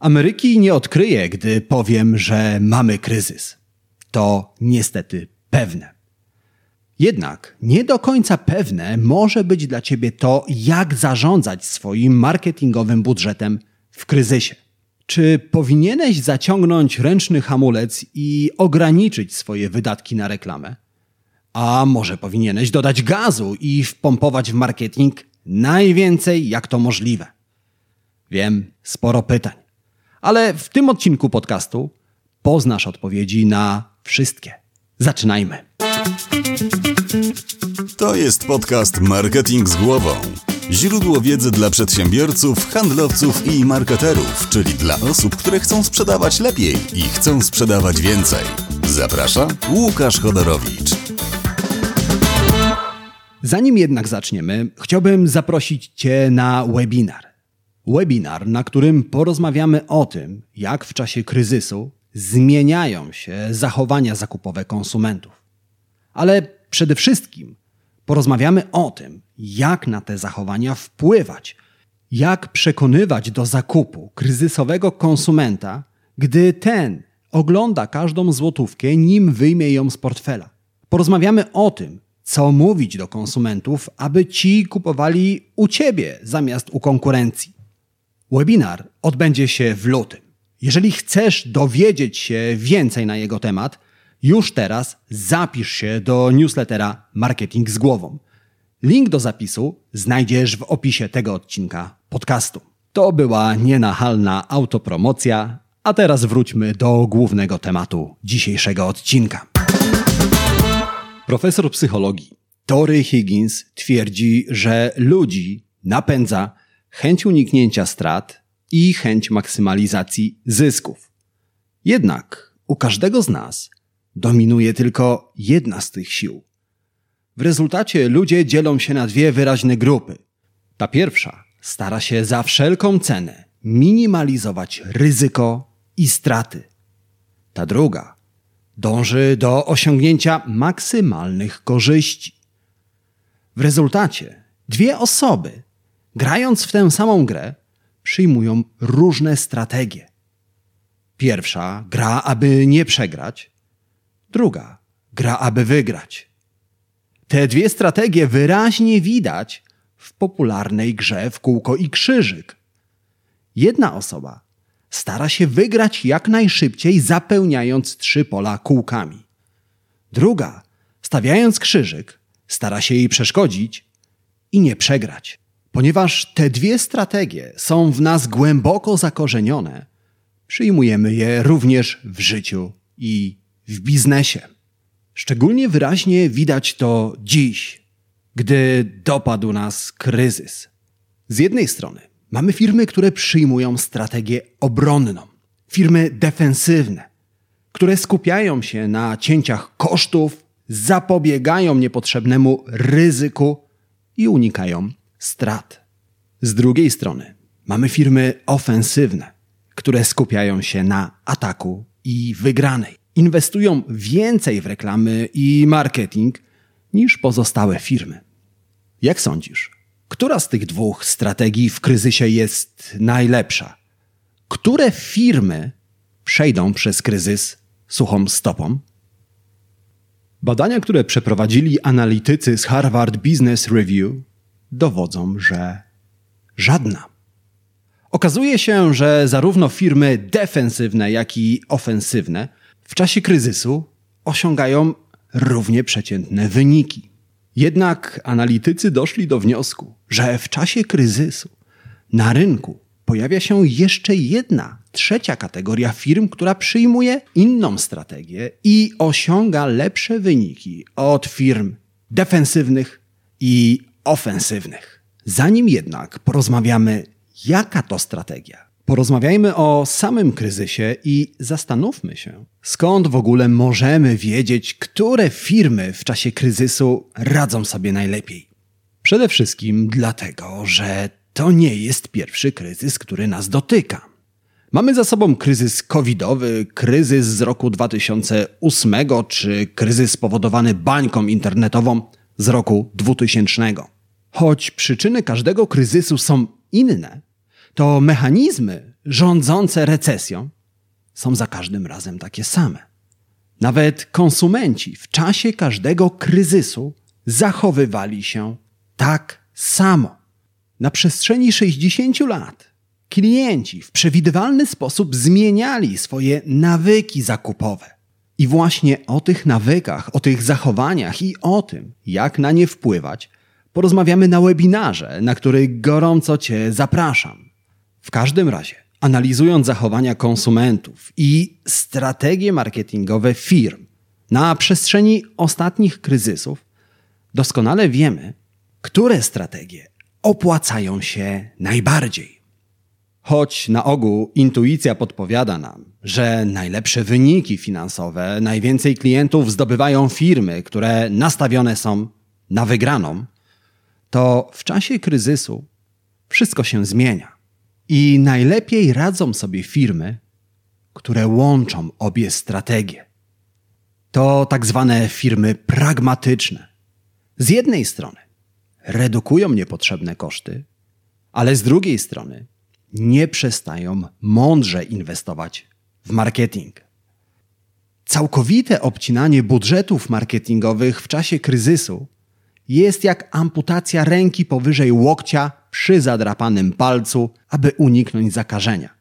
Ameryki nie odkryję, gdy powiem, że mamy kryzys. To niestety pewne. Jednak nie do końca pewne może być dla Ciebie to, jak zarządzać swoim marketingowym budżetem w kryzysie. Czy powinieneś zaciągnąć ręczny hamulec i ograniczyć swoje wydatki na reklamę? A może powinieneś dodać gazu i wpompować w marketing najwięcej jak to możliwe? Wiem, sporo pytań. Ale w tym odcinku podcastu poznasz odpowiedzi na wszystkie. Zaczynajmy. To jest podcast Marketing z głową. Źródło wiedzy dla przedsiębiorców, handlowców i marketerów, czyli dla osób, które chcą sprzedawać lepiej i chcą sprzedawać więcej. Zaprasza Łukasz Chodorowicz. Zanim jednak zaczniemy, chciałbym zaprosić Cię na webinar. Webinar, na którym porozmawiamy o tym, jak w czasie kryzysu zmieniają się zachowania zakupowe konsumentów. Ale przede wszystkim porozmawiamy o tym, jak na te zachowania wpływać, jak przekonywać do zakupu kryzysowego konsumenta, gdy ten ogląda każdą złotówkę, nim wyjmie ją z portfela. Porozmawiamy o tym, co mówić do konsumentów, aby ci kupowali u ciebie zamiast u konkurencji. Webinar odbędzie się w lutym. Jeżeli chcesz dowiedzieć się więcej na jego temat, już teraz zapisz się do newslettera Marketing z głową. Link do zapisu znajdziesz w opisie tego odcinka podcastu. To była nienachalna autopromocja, a teraz wróćmy do głównego tematu dzisiejszego odcinka. Profesor psychologii Tory Higgins twierdzi, że ludzi napędza chęć uniknięcia strat i chęć maksymalizacji zysków. Jednak u każdego z nas dominuje tylko jedna z tych sił. W rezultacie ludzie dzielą się na dwie wyraźne grupy. Ta pierwsza stara się za wszelką cenę minimalizować ryzyko i straty. Ta druga dąży do osiągnięcia maksymalnych korzyści. W rezultacie dwie osoby, grając w tę samą grę, przyjmują różne strategie. Pierwsza gra, aby nie przegrać, druga gra, aby wygrać. Te dwie strategie wyraźnie widać w popularnej grze w kółko i krzyżyk. Jedna osoba stara się wygrać jak najszybciej, zapełniając trzy pola kółkami. Druga, stawiając krzyżyk, stara się jej przeszkodzić i nie przegrać. Ponieważ te dwie strategie są w nas głęboko zakorzenione, przyjmujemy je również w życiu i w biznesie. Szczególnie wyraźnie widać to dziś, gdy dopadł nas kryzys. Z jednej strony mamy firmy, które przyjmują strategię obronną, firmy defensywne, które skupiają się na cięciach kosztów, zapobiegają niepotrzebnemu ryzyku i unikają strat. Z drugiej strony mamy firmy ofensywne, które skupiają się na ataku i wygranej. Inwestują więcej w reklamy i marketing niż pozostałe firmy. Jak sądzisz, która z tych dwóch strategii w kryzysie jest najlepsza? Które firmy przejdą przez kryzys suchą stopą? Badania, które przeprowadzili analitycy z Harvard Business Review, dowodzą, że żadna. Okazuje się, że zarówno firmy defensywne, jak i ofensywne w czasie kryzysu osiągają równie przeciętne wyniki. Jednak analitycy doszli do wniosku, że w czasie kryzysu na rynku pojawia się jeszcze jedna, trzecia kategoria firm, która przyjmuje inną strategię i osiąga lepsze wyniki od firm defensywnych i ofensywnych. Zanim jednak porozmawiamy, jaka to strategia, porozmawiajmy o samym kryzysie i zastanówmy się, skąd w ogóle możemy wiedzieć, które firmy w czasie kryzysu radzą sobie najlepiej. Przede wszystkim dlatego, że to nie jest pierwszy kryzys, który nas dotyka. Mamy za sobą kryzys covidowy, kryzys z roku 2008 czy kryzys spowodowany bańką internetową z roku 2000. Choć przyczyny każdego kryzysu są inne, to mechanizmy, rządzące recesją są za każdym razem takie same. Nawet konsumenci w czasie każdego kryzysu zachowywali się tak samo. Na przestrzeni 60 lat klienci w przewidywalny sposób zmieniali swoje nawyki zakupowe. I właśnie o tych nawykach, o tych zachowaniach i o tym, jak na nie wpływać, porozmawiamy na webinarze, na który gorąco Cię zapraszam. W każdym razie, analizując zachowania konsumentów i strategie marketingowe firm na przestrzeni ostatnich kryzysów, doskonale wiemy, które strategie opłacają się najbardziej. Choć na ogół intuicja podpowiada nam, że najlepsze wyniki finansowe, najwięcej klientów zdobywają firmy, które nastawione są na wygraną, to w czasie kryzysu wszystko się zmienia. I najlepiej radzą sobie firmy, które łączą obie strategie. To tak zwane firmy pragmatyczne. Z jednej strony redukują niepotrzebne koszty, ale z drugiej strony nie przestają mądrze inwestować w marketing. Całkowite obcinanie budżetów marketingowych w czasie kryzysu jest jak amputacja ręki powyżej łokcia przy zadrapanym palcu, aby uniknąć zakażenia.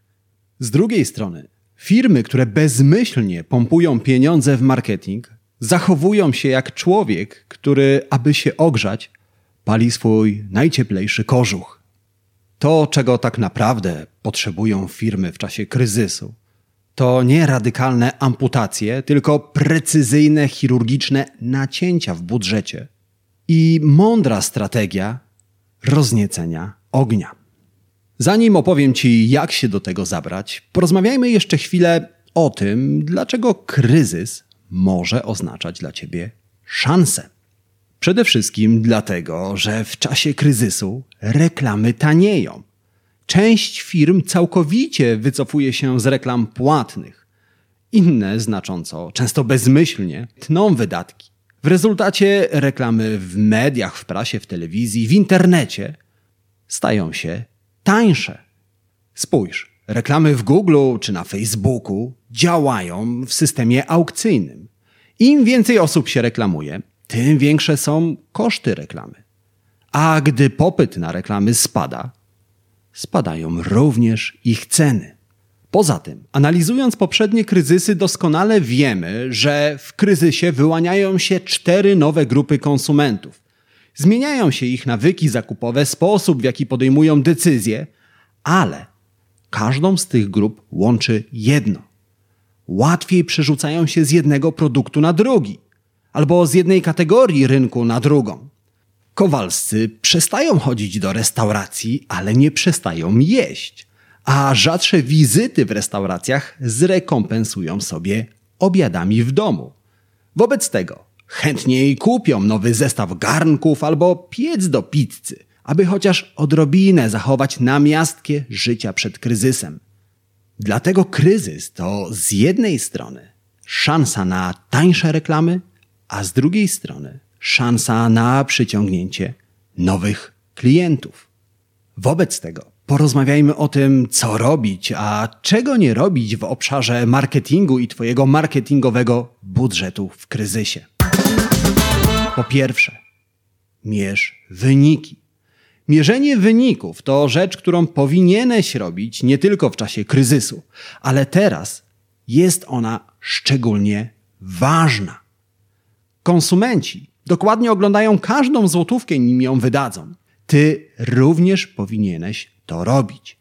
Z drugiej strony, firmy, które bezmyślnie pompują pieniądze w marketing, zachowują się jak człowiek, który, aby się ogrzać, pali swój najcieplejszy kożuch. To, czego tak naprawdę potrzebują firmy w czasie kryzysu, to nie radykalne amputacje, tylko precyzyjne chirurgiczne nacięcia w budżecie i mądra strategia rozniecenia ognia. Zanim opowiem Ci, jak się do tego zabrać, porozmawiajmy jeszcze chwilę o tym, dlaczego kryzys może oznaczać dla Ciebie szansę. Przede wszystkim dlatego, że w czasie kryzysu reklamy tanieją. Część firm całkowicie wycofuje się z reklam płatnych. Inne znacząco, często bezmyślnie, tną wydatki. W rezultacie reklamy w mediach, w prasie, w telewizji, w internecie stają się tańsze. Spójrz, reklamy w Google czy na Facebooku działają w systemie aukcyjnym. Im więcej osób się reklamuje, tym większe są koszty reklamy. A gdy popyt na reklamy spada, spadają również ich ceny. Poza tym, analizując poprzednie kryzysy, doskonale wiemy, że w kryzysie wyłaniają się cztery nowe grupy konsumentów. Zmieniają się ich nawyki zakupowe, sposób w jaki podejmują decyzje, ale każdą z tych grup łączy jedno. Łatwiej przerzucają się z jednego produktu na drugi, albo z jednej kategorii rynku na drugą. Kowalscy przestają chodzić do restauracji, ale nie przestają jeść a rzadsze wizyty w restauracjach zrekompensują sobie obiadami w domu. Wobec tego chętniej kupią nowy zestaw garnków albo piec do pizzy, aby chociaż odrobinę zachować namiastkę życia przed kryzysem. Dlatego kryzys to z jednej strony szansa na tańsze reklamy, a z drugiej strony szansa na przyciągnięcie nowych klientów. Wobec tego porozmawiajmy o tym, co robić, a czego nie robić w obszarze marketingu i Twojego marketingowego budżetu w kryzysie. Po pierwsze, mierz wyniki. Mierzenie wyników to rzecz, którą powinieneś robić nie tylko w czasie kryzysu, ale teraz jest ona szczególnie ważna. Konsumenci dokładnie oglądają każdą złotówkę, nim ją wydadzą. Ty również powinieneś to robić.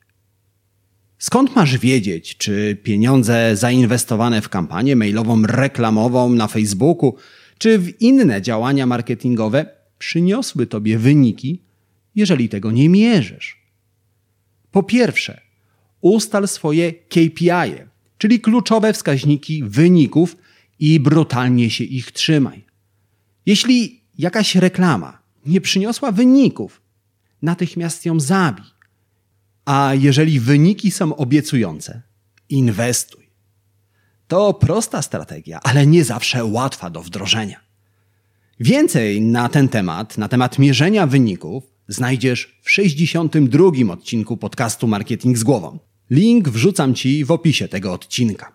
Skąd masz wiedzieć, czy pieniądze zainwestowane w kampanię mailową, reklamową na Facebooku, czy w inne działania marketingowe przyniosły tobie wyniki, jeżeli tego nie mierzysz? Po pierwsze, ustal swoje KPI, czyli kluczowe wskaźniki wyników i brutalnie się ich trzymaj. Jeśli jakaś reklama nie przyniosła wyników, natychmiast ją zabij. A jeżeli wyniki są obiecujące, inwestuj. To prosta strategia, ale nie zawsze łatwa do wdrożenia. Więcej na ten temat, na temat mierzenia wyników, znajdziesz w 62 odcinku podcastu Marketing z Głową. Link wrzucam Ci w opisie tego odcinka.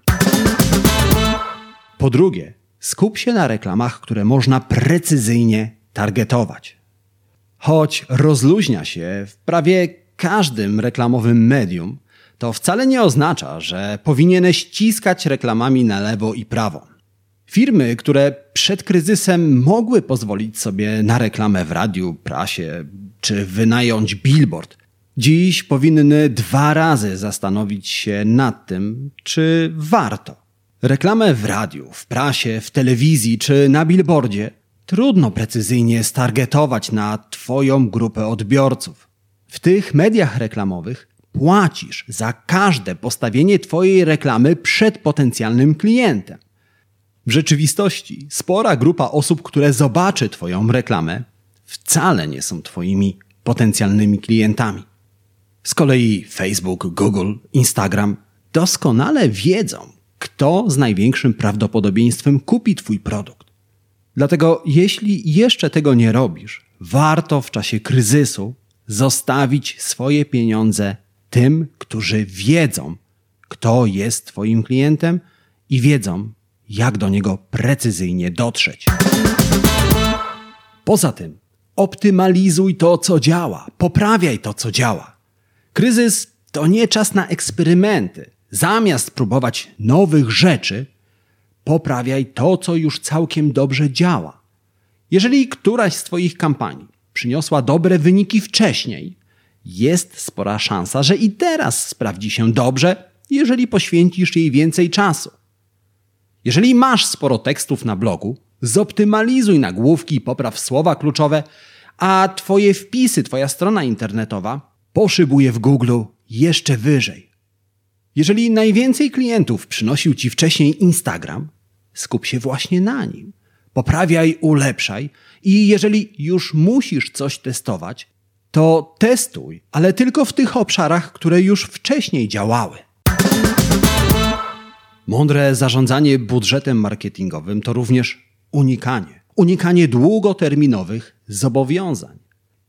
Po drugie, skup się na reklamach, które można precyzyjnie targetować. Choć rozluźnia się w prawie każdym reklamowym medium, to wcale nie oznacza, że powinieneś ściskać reklamami na lewo i prawo. Firmy, które przed kryzysem mogły pozwolić sobie na reklamę w radiu, prasie czy wynająć billboard, dziś powinny dwa razy zastanowić się nad tym, czy warto. Reklamę w radiu, w prasie, w telewizji czy na billboardzie trudno precyzyjnie stargetować na Twoją grupę odbiorców. W tych mediach reklamowych płacisz za każde postawienie Twojej reklamy przed potencjalnym klientem. W rzeczywistości spora grupa osób, które zobaczy Twoją reklamę, wcale nie są Twoimi potencjalnymi klientami. Z kolei Facebook, Google, Instagram doskonale wiedzą, kto z największym prawdopodobieństwem kupi Twój produkt. Dlatego, jeśli jeszcze tego nie robisz, warto w czasie kryzysu zostawić swoje pieniądze tym, którzy wiedzą, kto jest Twoim klientem i wiedzą, jak do niego precyzyjnie dotrzeć. Poza tym, optymalizuj to, co działa, poprawiaj to, co działa. Kryzys to nie czas na eksperymenty. Zamiast próbować nowych rzeczy, poprawiaj to, co już całkiem dobrze działa. Jeżeli któraś z Twoich kampanii przyniosła dobre wyniki wcześniej, jest spora szansa, że i teraz sprawdzi się dobrze, jeżeli poświęcisz jej więcej czasu. Jeżeli masz sporo tekstów na blogu, zoptymalizuj nagłówki popraw słowa kluczowe, a Twoje wpisy, Twoja strona internetowa poszybuje w Google jeszcze wyżej. Jeżeli najwięcej klientów przynosił Ci wcześniej Instagram, skup się właśnie na nim. Poprawiaj, ulepszaj i jeżeli już musisz coś testować, to testuj, ale tylko w tych obszarach, które już wcześniej działały. Mądre zarządzanie budżetem marketingowym to również unikanie. Unikanie długoterminowych zobowiązań.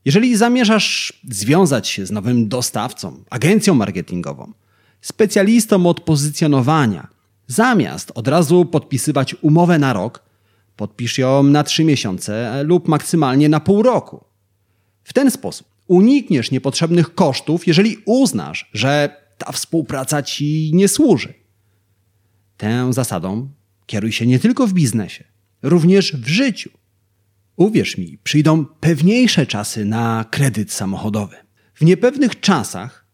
Jeżeli zamierzasz związać się z nowym dostawcą, agencją marketingową, specjalistą od pozycjonowania, zamiast od razu podpisywać umowę na rok, podpisz ją na trzy miesiące lub maksymalnie na pół roku. W ten sposób unikniesz niepotrzebnych kosztów, jeżeli uznasz, że ta współpraca ci nie służy. Tę zasadą kieruj się nie tylko w biznesie, również w życiu. Uwierz mi, przyjdą pewniejsze czasy na kredyt samochodowy. W niepewnych czasach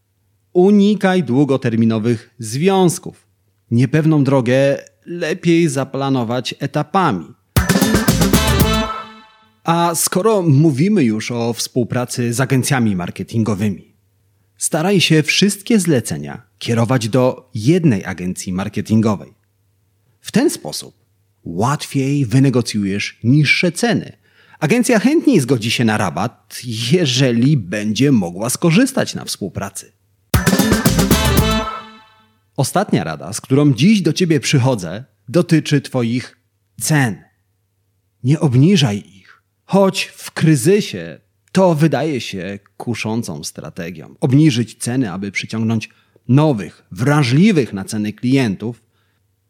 unikaj długoterminowych związków. Niepewną drogę lepiej zaplanować etapami. A skoro mówimy już o współpracy z agencjami marketingowymi, staraj się wszystkie zlecenia kierować do jednej agencji marketingowej. W ten sposób łatwiej wynegocjujesz niższe ceny. Agencja chętniej zgodzi się na rabat, jeżeli będzie mogła skorzystać na współpracy. Ostatnia rada, z którą dziś do ciebie przychodzę, dotyczy Twoich cen. Nie obniżaj ich, choć w kryzysie to wydaje się kuszącą strategią. Obniżyć ceny, aby przyciągnąć nowych, wrażliwych na ceny klientów.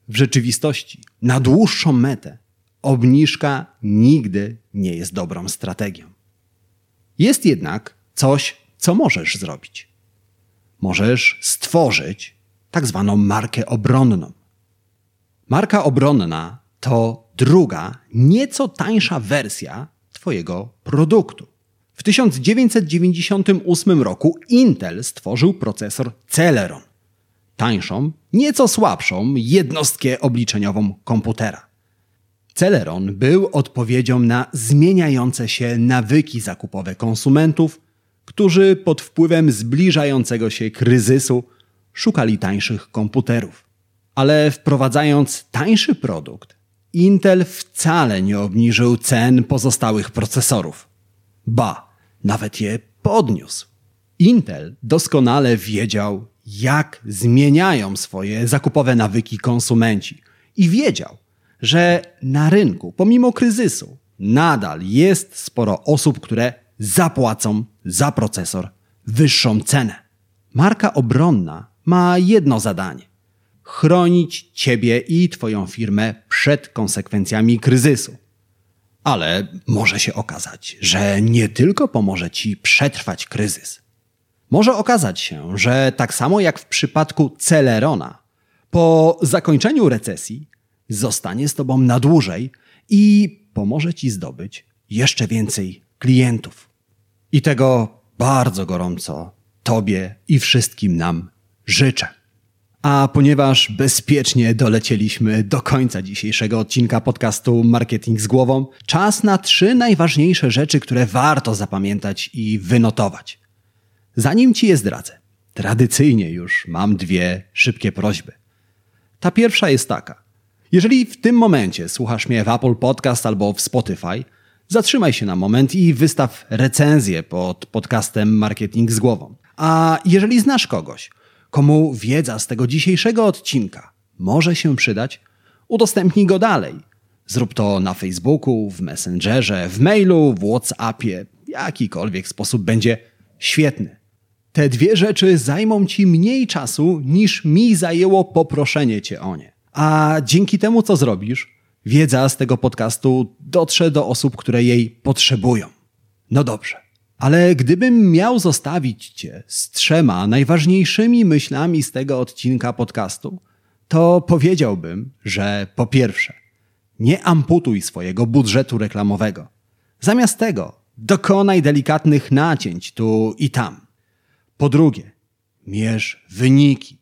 W rzeczywistości, na dłuższą metę, obniżka nigdy nie jest dobrą strategią. Jest jednak coś, co możesz zrobić. Możesz stworzyć tak zwaną markę obronną. Marka obronna to druga, nieco tańsza wersja Twojego produktu. W 1998 roku Intel stworzył procesor Celeron. Tańszą, nieco słabszą jednostkę obliczeniową komputera. Celeron był odpowiedzią na zmieniające się nawyki zakupowe konsumentów, którzy pod wpływem zbliżającego się kryzysu szukali tańszych komputerów. Ale wprowadzając tańszy produkt, Intel wcale nie obniżył cen pozostałych procesorów. Ba, nawet je podniósł. Intel doskonale wiedział, jak zmieniają swoje zakupowe nawyki konsumenci i wiedział, że na rynku, pomimo kryzysu, nadal jest sporo osób, które zapłacą za procesor wyższą cenę. Marka obronna ma jedno zadanie: chronić Ciebie i Twoją firmę przed konsekwencjami kryzysu. Ale może się okazać, że nie tylko pomoże Ci przetrwać kryzys. Może okazać się, że tak samo jak w przypadku Celerona, po zakończeniu recesji zostanie z Tobą na dłużej i pomoże Ci zdobyć jeszcze więcej klientów. I tego bardzo gorąco Tobie i wszystkim nam życzę. A ponieważ bezpiecznie dolecieliśmy do końca dzisiejszego odcinka podcastu Marketing z głową, czas na trzy najważniejsze rzeczy, które warto zapamiętać i wynotować. Zanim Ci je zdradzę, tradycyjnie już mam dwie szybkie prośby. Ta pierwsza jest taka. Jeżeli w tym momencie słuchasz mnie w Apple Podcast albo w Spotify, zatrzymaj się na moment i wystaw recenzję pod podcastem Marketing z głową. A jeżeli znasz kogoś, komu wiedza z tego dzisiejszego odcinka może się przydać, udostępnij go dalej. Zrób to na Facebooku, w Messengerze, w mailu, w WhatsAppie. Jakikolwiek sposób będzie świetny. Te dwie rzeczy zajmą ci mniej czasu niż mi zajęło poproszenie cię o nie. A dzięki temu, co zrobisz, wiedza z tego podcastu dotrze do osób, które jej potrzebują. No dobrze. Ale gdybym miał zostawić Cię z trzema najważniejszymi myślami z tego odcinka podcastu, to powiedziałbym, że po pierwsze, nie amputuj swojego budżetu reklamowego. Zamiast tego, dokonaj delikatnych nacięć tu i tam. Po drugie, mierz wyniki.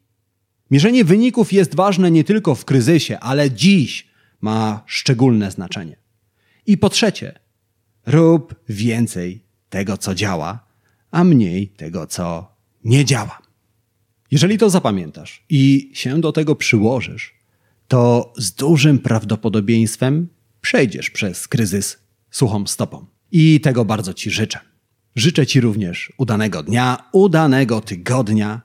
Mierzenie wyników jest ważne nie tylko w kryzysie, ale dziś ma szczególne znaczenie. I po trzecie, rób więcej tego, co działa, a mniej tego, co nie działa. Jeżeli to zapamiętasz i się do tego przyłożysz, to z dużym prawdopodobieństwem przejdziesz przez kryzys suchą stopą. I tego bardzo Ci życzę. Życzę Ci również udanego dnia, udanego tygodnia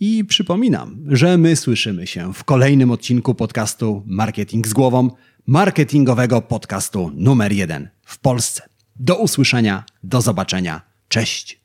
i przypominam, że my słyszymy się w kolejnym odcinku podcastu Marketing z głową, marketingowego podcastu numer jeden w Polsce. Do usłyszenia, do zobaczenia. Cześć.